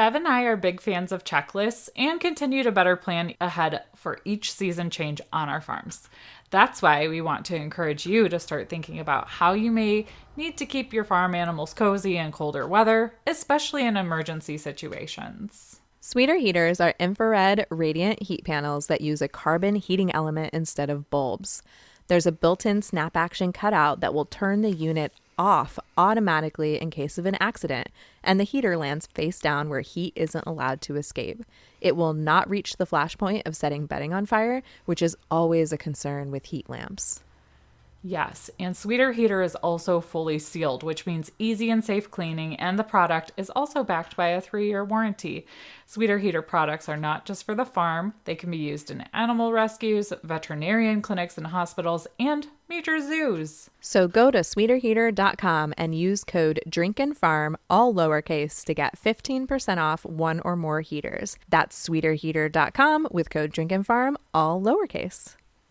Bev and I are big fans of checklists and continue to better plan ahead for each season change on our farms. That's why we want to encourage you to start thinking about how you may need to keep your farm animals cozy in colder weather, especially in emergency situations. Sweeter heaters are infrared radiant heat panels that use a carbon heating element instead of bulbs. There's a built in snap action cutout that will turn the unit off automatically in case of an accident, and the heater lands face down where heat isn't allowed to escape. It will not reach the flash point of setting bedding on fire, which is always a concern with heat lamps. Yes, and Sweeter Heater is also fully sealed, which means easy and safe cleaning, and the product is also backed by a three year warranty. Sweeter Heater products are not just for the farm, they can be used in animal rescues, veterinarian clinics and hospitals, and major zoos. So go to sweeterheater.com and use code DRINKANDFARM, all lowercase, to get 15% off one or more heaters. That's sweeterheater.com with code DRINKANDFARM, all lowercase.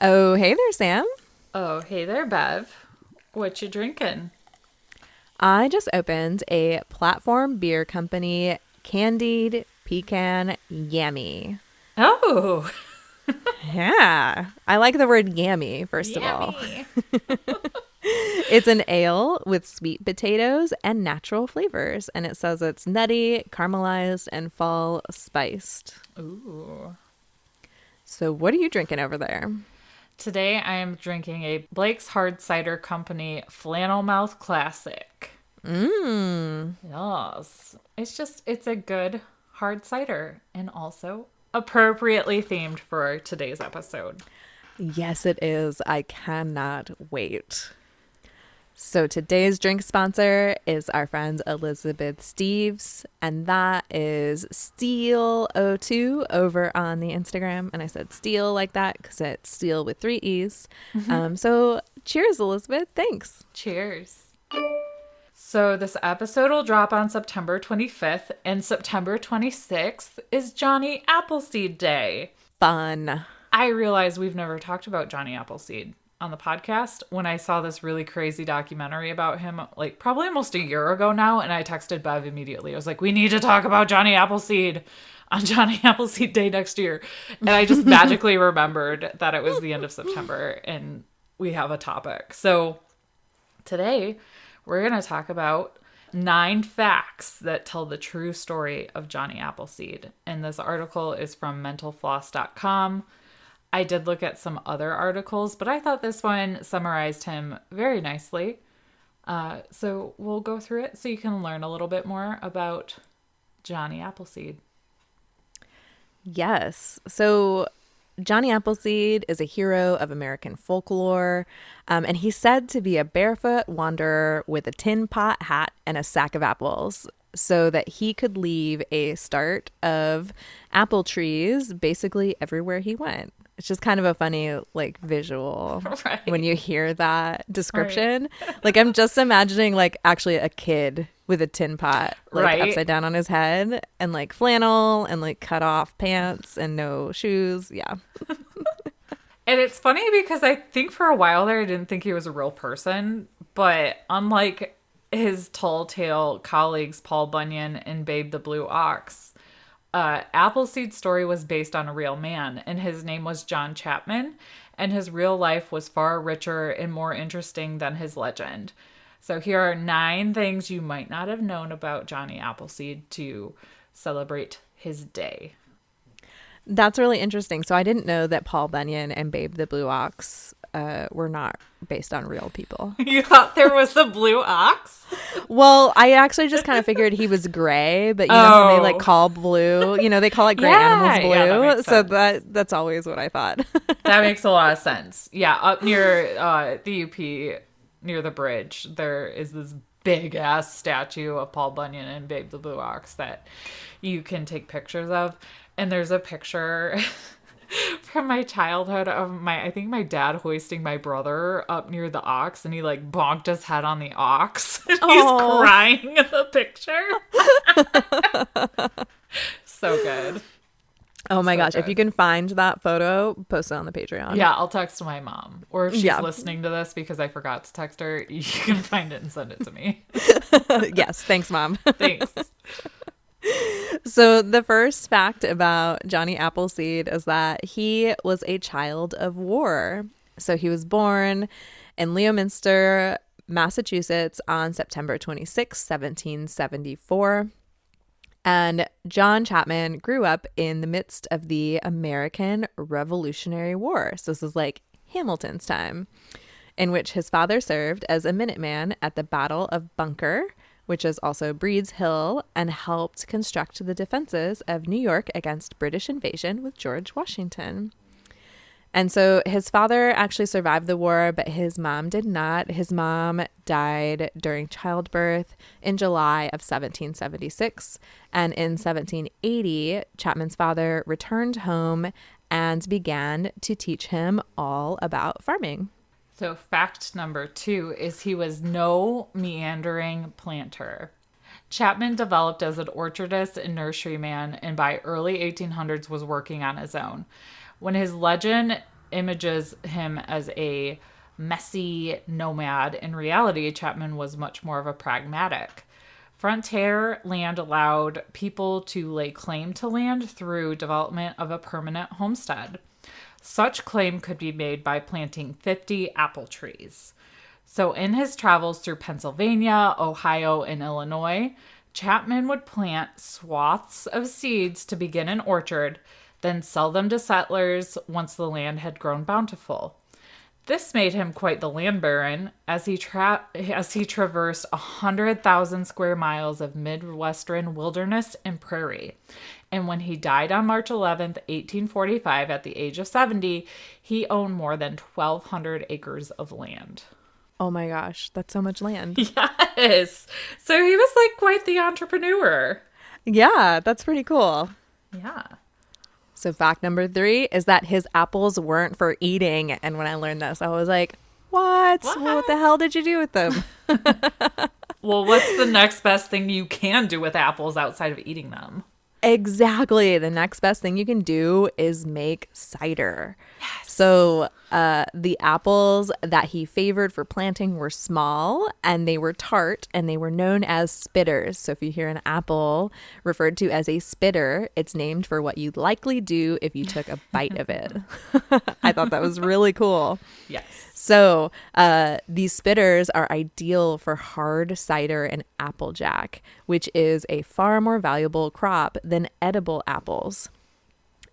Oh, hey there, Sam. Oh, hey there, Bev. What you drinking? I just opened a platform beer company, Candied Pecan Yammy. Oh, Yeah, I like the word yammy, first of all. It's an ale with sweet potatoes and natural flavors, and it says it's nutty, caramelized, and fall spiced. Ooh. So, what are you drinking over there? Today I am drinking a Blake's Hard Cider Company Flannel Mouth Classic. Mmm. Yes. It's just, it's a good hard cider and also appropriately themed for today's episode. Yes, it is. I cannot wait. So, today's drink sponsor is our friend Elizabeth Steves, and that is Steel02 over on the Instagram. And I said steel like that because it's steel with three E's. Um, so, cheers, Elizabeth. Thanks. Cheers. So, this episode will drop on September 25th, and September 26th is Johnny Appleseed Day. Fun. I realize we've never talked about Johnny Appleseed on the podcast when I saw this really crazy documentary about him, like probably almost a year ago now. And I texted Bev immediately. I was like, we need to talk about Johnny Appleseed on Johnny Appleseed Day next year. And I just magically remembered that it was the end of September and we have a topic. So today we're going to talk about nine facts that tell the true story of Johnny Appleseed. And this article is from mentalfloss.com. I did look at some other articles, but I thought this one summarized him very nicely. Uh, so we'll go through it so you can learn a little bit more about Johnny Appleseed. Yes. So Johnny Appleseed is a hero of American folklore, um, and he's said to be a barefoot wanderer with a tin pot hat and a sack of apples so that he could leave a start of apple trees basically everywhere he went. It's just kind of a funny like visual Right. when you hear that description. like I'm just imagining like actually a kid with a tin pot like Right. upside down on his head and like flannel and like cut off pants and no shoes. Yeah. And it's funny because I think for a while there I didn't think he was a real person, but unlike his tall tale colleagues Paul Bunyan and Babe the Blue Ox, uh, Appleseed's story was based on a real man, and his name was John Chapman, and his real life was far richer and more interesting than his legend. So here are nine things you might not have known about Johnny Appleseed to celebrate his day. That's really interesting. So I didn't know that Paul Bunyan and Babe the Blue Ox uh, were not based on real people. You thought there was the blue ox? Well, I actually just kind of figured he was gray, but you know they Oh. like call blue, you know, they call like gray Yeah, animals blue. yeah, that so that that's always what I thought. That makes a lot of sense. Yeah, up near uh, the UP, near the bridge, there is this big ass statue of Paul Bunyan and Babe the Blue Ox that you can take pictures of. And there's a picture from my childhood of my I think my dad hoisting my brother up near the ox and he like bonked his head on the ox. He's crying in the picture. so good. Oh my So gosh. If you can find that photo, post it on the Patreon. Yeah, I'll text my mom. Or if she's Yeah. listening to this because I forgot to text her, you can find it and send it to me. yes. Thanks, Mom. Thanks. So, the first fact about Johnny Appleseed is that he was a child of war. So, he was born in Leominster, Massachusetts on September 26, 1774. And John Chapman grew up in the midst of the American Revolutionary War. So, this is like Hamilton's time, in which his father served as a Minuteman at the Battle of Bunker, which is also Breed's Hill, and helped construct the defenses of New York against British invasion with George Washington. And so his father actually survived the war, but his mom did not. His mom died during childbirth in July of 1776. And in 1780, Chapman's father returned home and began to teach him all about farming. So, fact number two is he was no meandering planter. Chapman developed as an orchardist and nurseryman, and by early 1800s was working on his own. When his legend images him as a messy nomad, in reality, Chapman was much more of a pragmatic. Frontier land allowed people to lay claim to land through development of a permanent homestead. Such claim could be made by planting 50 apple trees. So, in his travels through Pennsylvania, Ohio, and Illinois, Chapman would plant swaths of seeds to begin an orchard, then sell them to settlers once the land had grown bountiful. This made him quite the land baron as he tra- as he traversed a hundred thousand square miles of midwestern wilderness and prairie. And when he died on March 11th, 1845, at the age of 70, he owned more than 1,200 acres of land. Oh my gosh, that's so much land. Yes. So he was like quite the entrepreneur. yeah, that's pretty cool. Yeah. So, fact number three is that his apples weren't for eating. And when I learned this, I was like, what? What, What? the hell did you do with them? Well, what's the next best thing you can do with apples outside of eating them? Exactly. The next best thing you can do is make cider. So, uh, the apples that he favored for planting were small and they were tart and they were known as spitters. So, if you hear an apple referred to as a spitter, it's named for what you'd likely do if you took a bite of it. I thought that was really cool. Yes. So, uh, these spitters are ideal for hard cider and applejack, which is a far more valuable crop than edible apples.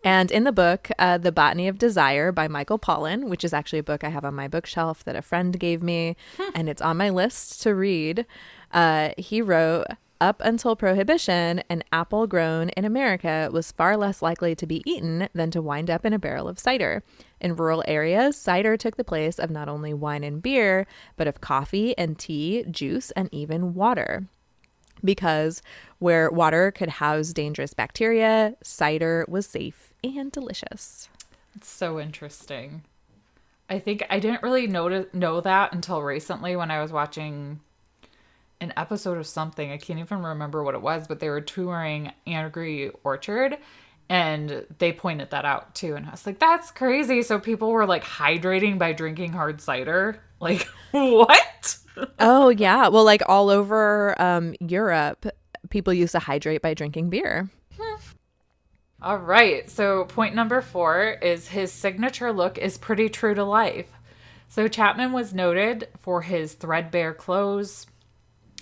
And in the book, uh, The Botany of Desire by Michael Pollan, which is actually a book I have on my bookshelf that a friend gave me, and it's on my list to read, uh, he wrote Up until Prohibition, an apple grown in America was far less likely to be eaten than to wind up in a barrel of cider. In rural areas, cider took the place of not only wine and beer, but of coffee and tea, juice, and even water. Because where water could house dangerous bacteria, cider was safe and delicious. It's so interesting. I think I didn't really know know that until recently when I was watching an episode of something. I can't even remember what it was, but they were touring Angry Orchard and they pointed that out too. And I was like, that's crazy. So people were like hydrating by drinking hard cider. Like, what? oh yeah, well like all over um, Europe, people used to hydrate by drinking beer. All right. So, point number four is his signature look is pretty true to life. So, Chapman was noted for his threadbare clothes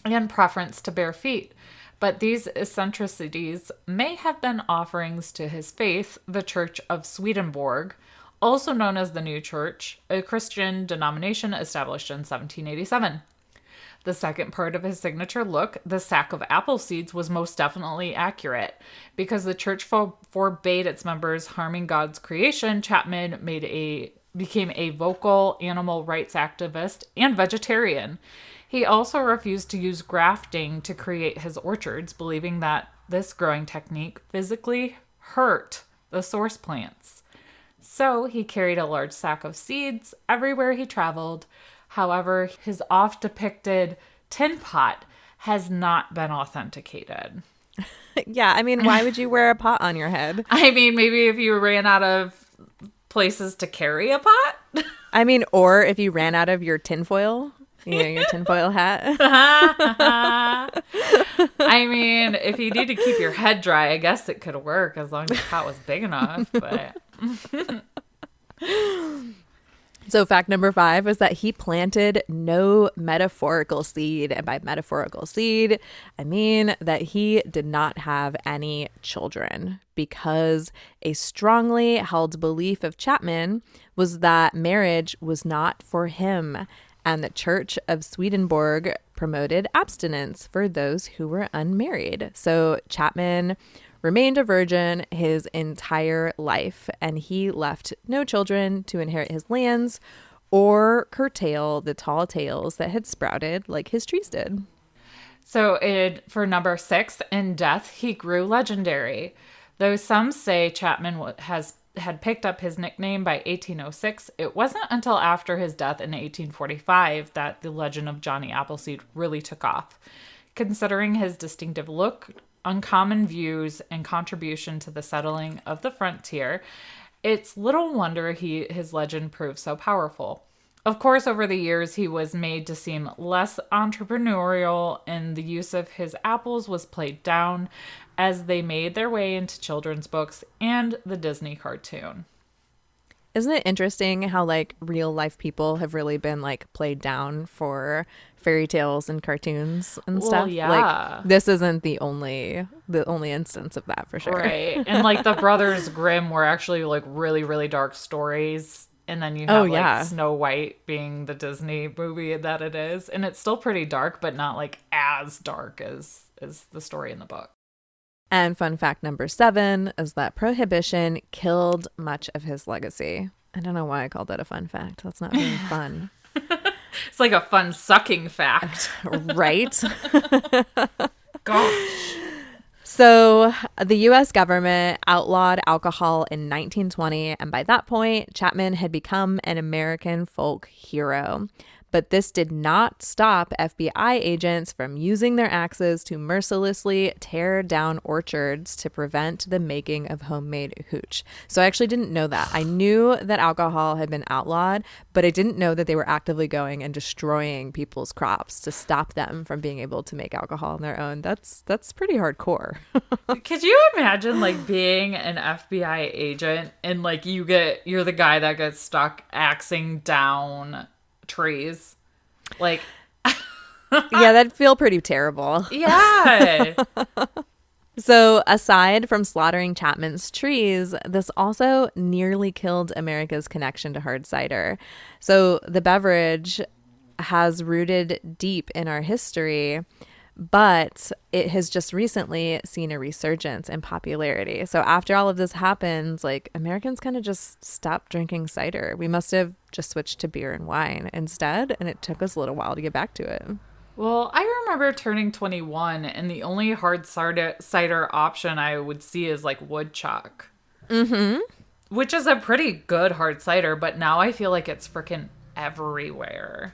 and preference to bare feet. But these eccentricities may have been offerings to his faith, the Church of Swedenborg, also known as the New Church, a Christian denomination established in 1787. The second part of his signature look, the sack of apple seeds, was most definitely accurate. Because the church for- forbade its members harming God's creation, Chapman made a became a vocal animal rights activist and vegetarian. He also refused to use grafting to create his orchards, believing that this growing technique physically hurt the source plants. So he carried a large sack of seeds everywhere he traveled. However, his oft depicted tin pot has not been authenticated. yeah, I mean, why would you wear a pot on your head? I mean, maybe if you ran out of places to carry a pot. I mean, or if you ran out of your tinfoil, you know, your tinfoil hat. I mean, if you need to keep your head dry, I guess it could work as long as the pot was big enough. But So, fact number five is that he planted no metaphorical seed. And by metaphorical seed, I mean that he did not have any children because a strongly held belief of Chapman was that marriage was not for him. And the Church of Swedenborg promoted abstinence for those who were unmarried. So, Chapman remained a virgin his entire life, and he left no children to inherit his lands or curtail the tall tales that had sprouted like his trees did. So, it, for number six, in death, he grew legendary. Though some say Chapman has had picked up his nickname by 1806, it wasn't until after his death in 1845 that the legend of Johnny Appleseed really took off. Considering his distinctive look, uncommon views, and contribution to the settling of the frontier, it's little wonder he his legend proved so powerful. Of course, over the years, he was made to seem less entrepreneurial, and the use of his apples was played down as they made their way into children's books and the Disney cartoon. Isn't it interesting how like real life people have really been like played down for fairy tales and cartoons and Well, stuff? yeah. Like this isn't the only the only instance of that for sure. Right. And like the Brothers Grimm were actually like really, really dark stories. And then you oh, have Oh, like yeah. Snow White being the Disney movie that it is. And it's still pretty dark, but not like as dark as as the story in the book. And fun fact number seven is that prohibition killed much of his legacy. I don't know why I called that a fun fact. That's not very fun. It's like a fun sucking fact. right? Gosh. So, the US government outlawed alcohol in 1920, and by that point, Chapman had become an American folk hero. But this did not stop FBI agents from using their axes to mercilessly tear down orchards to prevent the making of homemade hooch. So, I actually didn't know that. I knew that alcohol had been outlawed, but I didn't know that they were actively going and destroying people's crops to stop them from being able to make alcohol on their own. That's that's pretty hardcore. Could you imagine like being an FBI agent and like you get you're the guy that gets stuck axing down trees? Like yeah, that'd feel pretty terrible. yeah. So, aside from slaughtering Chapman's trees, this also nearly killed America's connection to hard cider. So, the beverage has rooted deep in our history, but it has just recently seen a resurgence in popularity. So, after all of this happens, like Americans kind of just stopped drinking cider. We must have just switched to beer and wine instead, and it took us a little while to get back to it. Well, I remember turning 21 and the only hard cider, cider option I would see is like woodchuck. Mm-hmm. Which is a pretty good hard cider, but now I feel like it's freaking everywhere.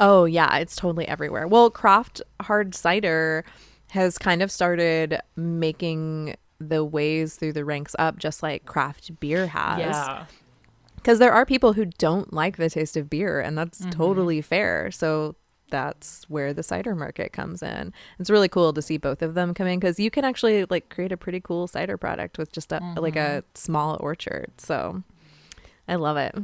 Oh, yeah, it's totally everywhere. Well, craft hard cider has kind of started making the ways through the ranks up just like craft beer has. Yeah. Because there are people who don't like the taste of beer, and that's mm-hmm. totally fair. So that's where the cider market comes in. It's really cool to see both of them come in because you can actually like create a pretty cool cider product with just a like a mm-hmm. small orchard. So I love it.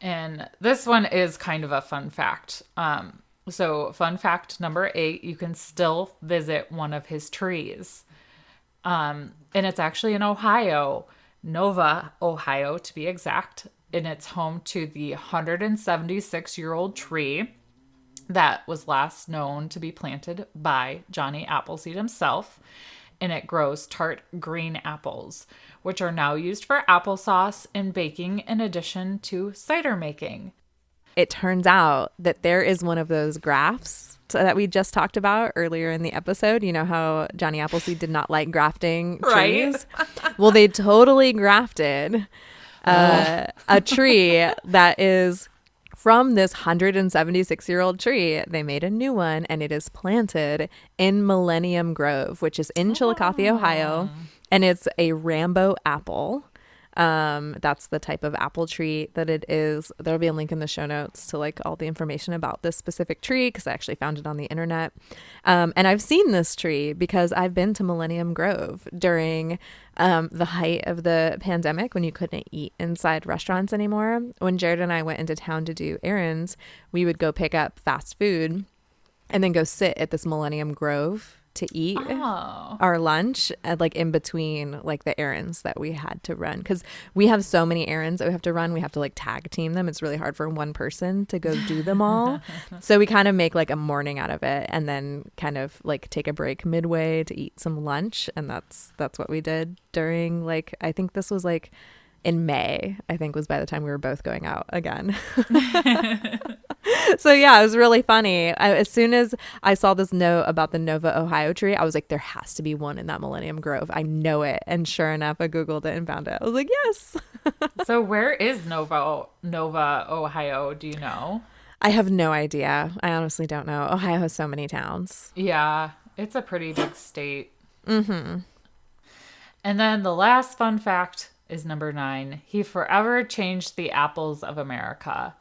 And this one is kind of a fun fact. Um, so, fun fact number eight you can still visit one of his trees. Um, and it's actually in Ohio, Nova, Ohio to be exact. And it's home to the 176 year old tree that was last known to be planted by Johnny Appleseed himself. And it grows tart green apples, which are now used for applesauce and baking in addition to cider making. it turns out that there is one of those grafts so that we just talked about earlier in the episode. You know how Johnny Appleseed did not like grafting trees? Right. well, they totally grafted uh, a tree that is from this 176 year old tree. They made a new one and it is planted in Millennium Grove, which is in Chillicothe, ah. Ohio. And it's a Rambo apple. Um, that's the type of apple tree that it is. There'll be a link in the show notes to like all the information about this specific tree because I actually found it on the internet. Um, and I've seen this tree because I've been to Millennium Grove during um, the height of the pandemic when you couldn't eat inside restaurants anymore. When Jared and I went into town to do errands, we would go pick up fast food and then go sit at this Millennium Grove to eat Oh. our lunch at like in between like the errands that we had to run. Because we have so many errands that we have to run we have to like tag team them. It's really hard for one person to go do them all. So we kind of make like a morning out of it and then kind of like take a break midway to eat some lunch. And that's that's what we did during like i think this was like in May, I think was by the time we were both going out again. so yeah, it was really funny. I, as soon as I saw this note about the Nova Ohio tree, I was like, there has to be one in that Millennium Grove. I know it. And sure enough, I googled it and found it. I was like, yes. So where is Nova Nova Ohio? Do you know? I have no idea. I honestly don't know. Ohio has so many towns. Yeah, it's a pretty big state. Mm-hmm. And then the last fun fact is number nine. He forever changed the apples of America.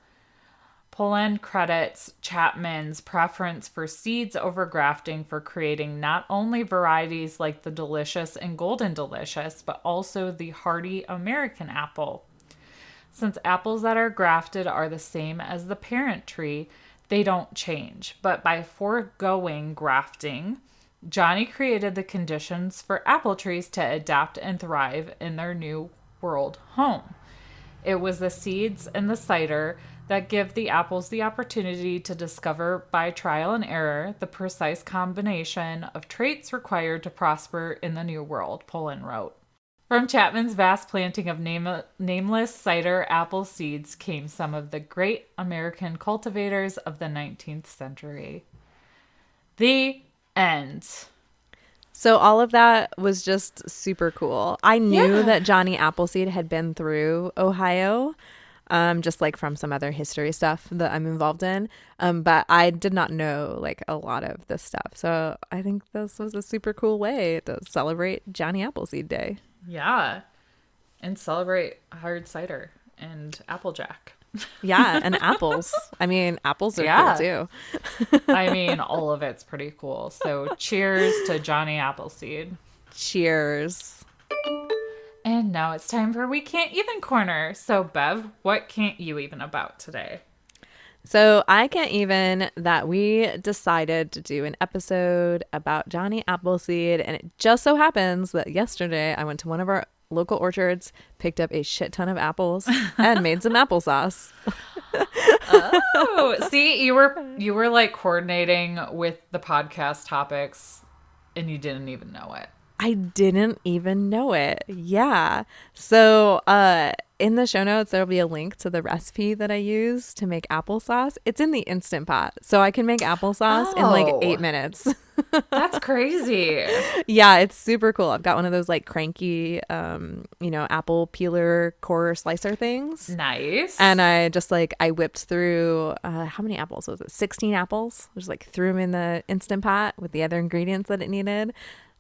Pollan credits Chapman's preference for seeds over grafting for creating not only varieties like the delicious and golden delicious, but also the hardy American apple. Since apples that are grafted are the same as the parent tree, they don't change. But by foregoing grafting, Johnny created the conditions for apple trees to adapt and thrive in their new world home. It was the seeds and the cider that give the apples the opportunity to discover by trial and error the precise combination of traits required to prosper in the new world, Pollan wrote. From Chapman's vast planting of name- nameless cider apple seeds came some of the great American cultivators of the 19th century. The end. So all of that was just super cool. I knew Yeah. that Johnny Appleseed had been through Ohio, um, just like from some other history stuff that I'm involved in. Um, but I did not know like a lot of this stuff. So I think this was a super cool way to celebrate Johnny Appleseed Day. Yeah. And celebrate hard cider and Applejack. Yeah, and apples. I mean, apples are Yeah. cool too. I mean, all of it's pretty cool. So cheers to Johnny Appleseed. Cheers. And now it's time for We Can't Even Corner. So, Bev, what can't you even about today? So I can't even that we decided to do an episode about Johnny Appleseed, and it just so happens that yesterday I went to one of our local orchards, picked up a shit ton of apples, and made some applesauce. Oh, see, you were you were like coordinating with the podcast topics and you didn't even know it. I didn't even know it. Yeah. So, uh, in the show notes, there'll be a link to the recipe that I use to make applesauce. It's in the instant pot, so I can make applesauce in like Oh. eight minutes. That's crazy. yeah, it's super cool. I've got one of those like cranky, um, you know, apple peeler core slicer things. nice. And I just like I whipped through uh, how many apples was it? Sixteen apples. Just like threw them in the instant pot with the other ingredients that it needed.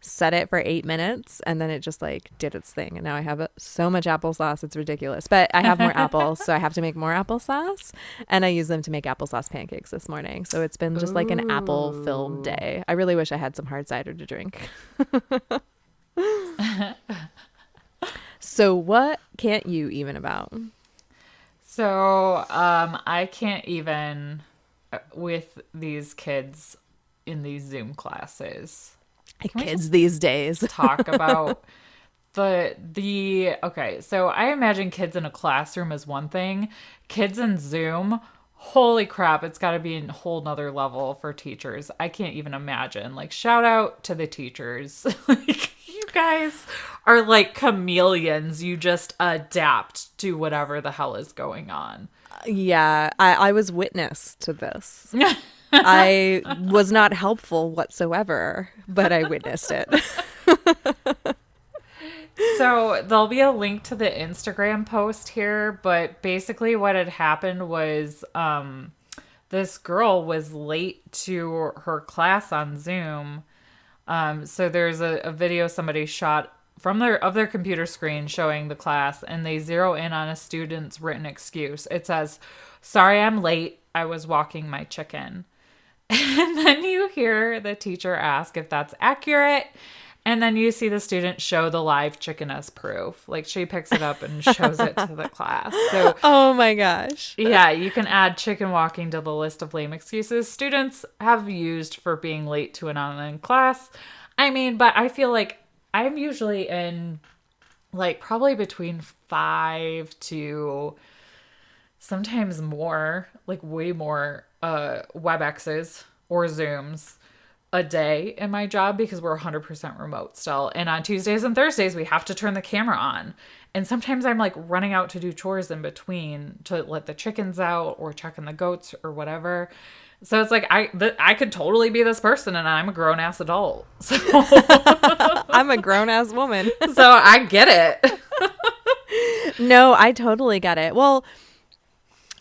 Set it for eight minutes, and then it just like did its thing. And now I have so much applesauce, it's ridiculous. But I have more apples, so I have to make more applesauce, and I use them to make applesauce pancakes this morning. So it's been just like an apple-filled day. I really wish I had some hard cider to drink. so what can't you even about? So, um, I can't even uh, with these kids in these Zoom classes Kids these days. talk about the the okay. So I imagine kids in a classroom is one thing. Kids in Zoom, holy crap! It's got to be a whole nother level for teachers. I can't even imagine. Like shout out to the teachers. like you guys are like chameleons. You just adapt to whatever the hell is going on. Uh, yeah, I, I was witness to this. I was not helpful whatsoever, but I witnessed it. so there'll be a link to the Instagram post here, but basically what had happened was um this girl was late to her class on Zoom. Um so there's a, a video somebody shot from their of their computer screen showing the class and they zero in on a student's written excuse. It says, "Sorry I'm late. I was walking my chicken." And then you hear the teacher ask if that's accurate. And then you see the student show the live chicken as proof. Like she picks it up and shows it to the class. So, oh my gosh. yeah, you can add chicken walking to the list of lame excuses students have used for being late to an online class. I mean, but I feel like I'm usually in like probably between five to sometimes more, like way more uh WebExes or Zooms a day in my job because we're 100% remote still. And on Tuesdays and Thursdays, we have to turn the camera on. And sometimes I'm like running out to do chores in between to let the chickens out or check checking the goats or whatever. So it's like I th- I could totally be this person and I'm a grown ass adult. So I'm a grown ass woman. so I get it. No, I totally get it. Well,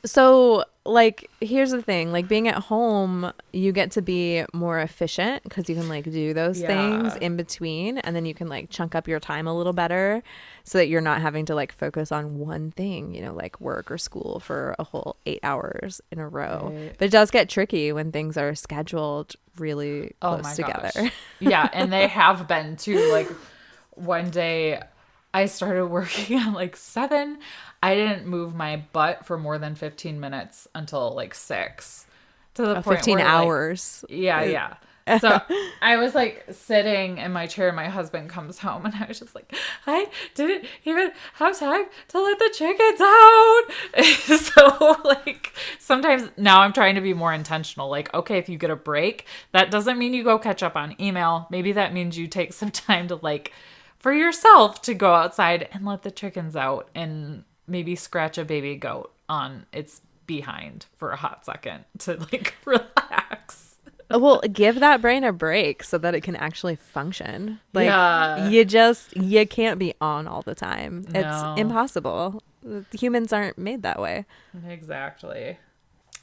so like here's the thing like being at home you get to be more efficient because you can like do those Yeah. things in between and then you can like chunk up your time a little better so that you're not having to like focus on one thing you know like work or school for a whole eight hours in a row Right. but it does get tricky when things are scheduled really Oh close together yeah, and they have been too. Like one day I started working at like seven. I didn't move my butt for more than 15 minutes until like six. To the Uh, point 15 where, like, hours yeah, yeah. So I was like sitting in my chair. My husband comes home, and I was just like, I didn't even have time to let the chickens out. so like sometimes now I'm trying to be more intentional. Like, okay, if you get a break, that doesn't mean you go catch up on email. Maybe that means you take some time to like for yourself to go outside and let the chickens out and maybe scratch a baby goat on its behind for a hot second to like relax. well give that brain a break so that it can actually function like Yeah. you just you can't be on all the time No. it's impossible humans aren't made that way Exactly.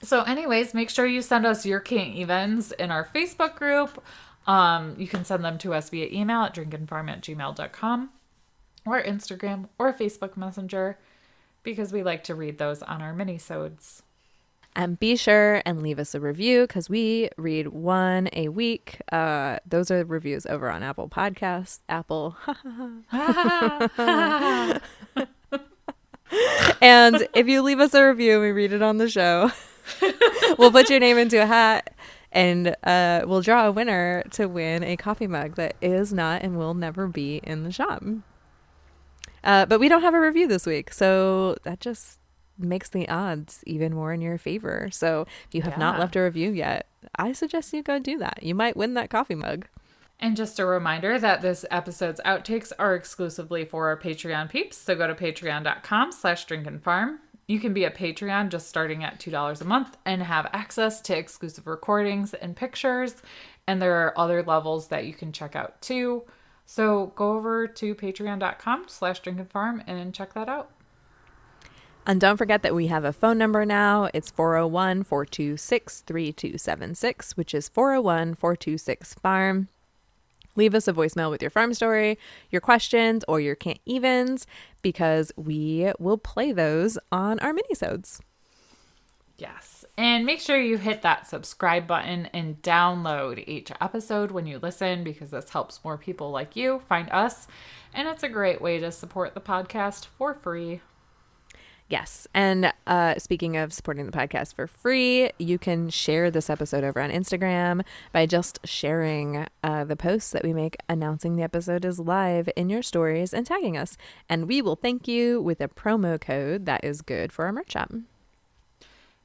So, anyways, make sure you send us your can't evens in our Facebook group. Um, you can send them to us via email at drinkinfarm at gmail.com or Instagram or Facebook Messenger because we like to read those on our mini-sodes. and be sure and leave us a review because we read one a week. Uh those are reviews over on apple Podcasts, apple. And if you leave us a review we read it on the show we'll put your name into a hat and uh, we'll draw a winner to win a coffee mug that is not and will never be in the shop uh, but we don't have a review this week so that just makes the odds even more in your favor so if you have not left a review yet i suggest you go do that you might win that coffee mug And just a reminder that this episode's outtakes are exclusively for our Patreon peeps. So go to patreon.com slash drinkinfarm. You can be a Patreon just starting at $2 a month and have access to exclusive recordings and pictures. And there are other levels that you can check out too. So go over to patreon.com slash drinkinfarm and check that out. And don't forget that we have a phone number now. It's 401 426 3276, which is 401 426 Farm. Leave us a voicemail with your farm story, your questions, or your can't evens because we will play those on our minisodes. Yes. And make sure you hit that subscribe button and download each episode when you listen because this helps more people like you find us. And it's a great way to support the podcast for free. Yes. And uh, speaking of supporting the podcast for free, you can share this episode over on Instagram by just sharing uh, the posts that we make announcing the episode is live in your stories and tagging us. And we will thank you with a promo code that is good for our merch shop.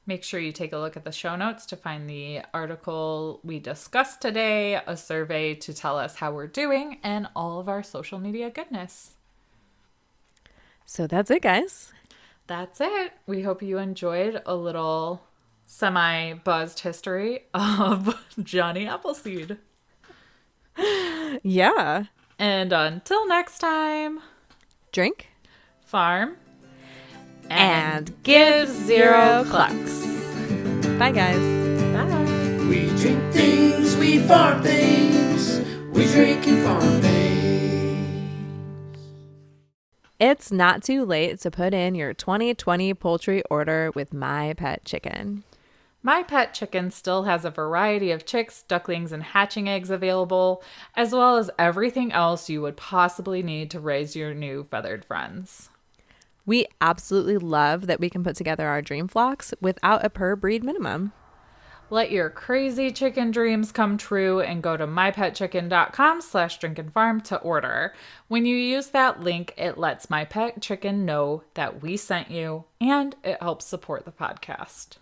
Make sure you take a look at the show notes to find the article we discussed today, a survey to tell us how we're doing, and all of our social media goodness. So that's it, guys. That's it. We hope you enjoyed a little semi buzzed history of Johnny Appleseed. Yeah. And until next time, Drink farm and give zero clucks. Bye, guys. Bye. We drink things, we farm things, we drink and farm things. It's not too late to put in your 2020 poultry order with My Pet Chicken. My Pet Chicken still has a variety of chicks, ducklings, and hatching eggs available, as well as everything else you would possibly need to raise your new feathered friends. We absolutely love that we can put together our dream flocks without a per breed minimum. Let your crazy chicken dreams come true and go to mypetchicken.com slash drinkandfarm to order. When you use that link, it lets My Pet Chicken know that we sent you and it helps support the podcast.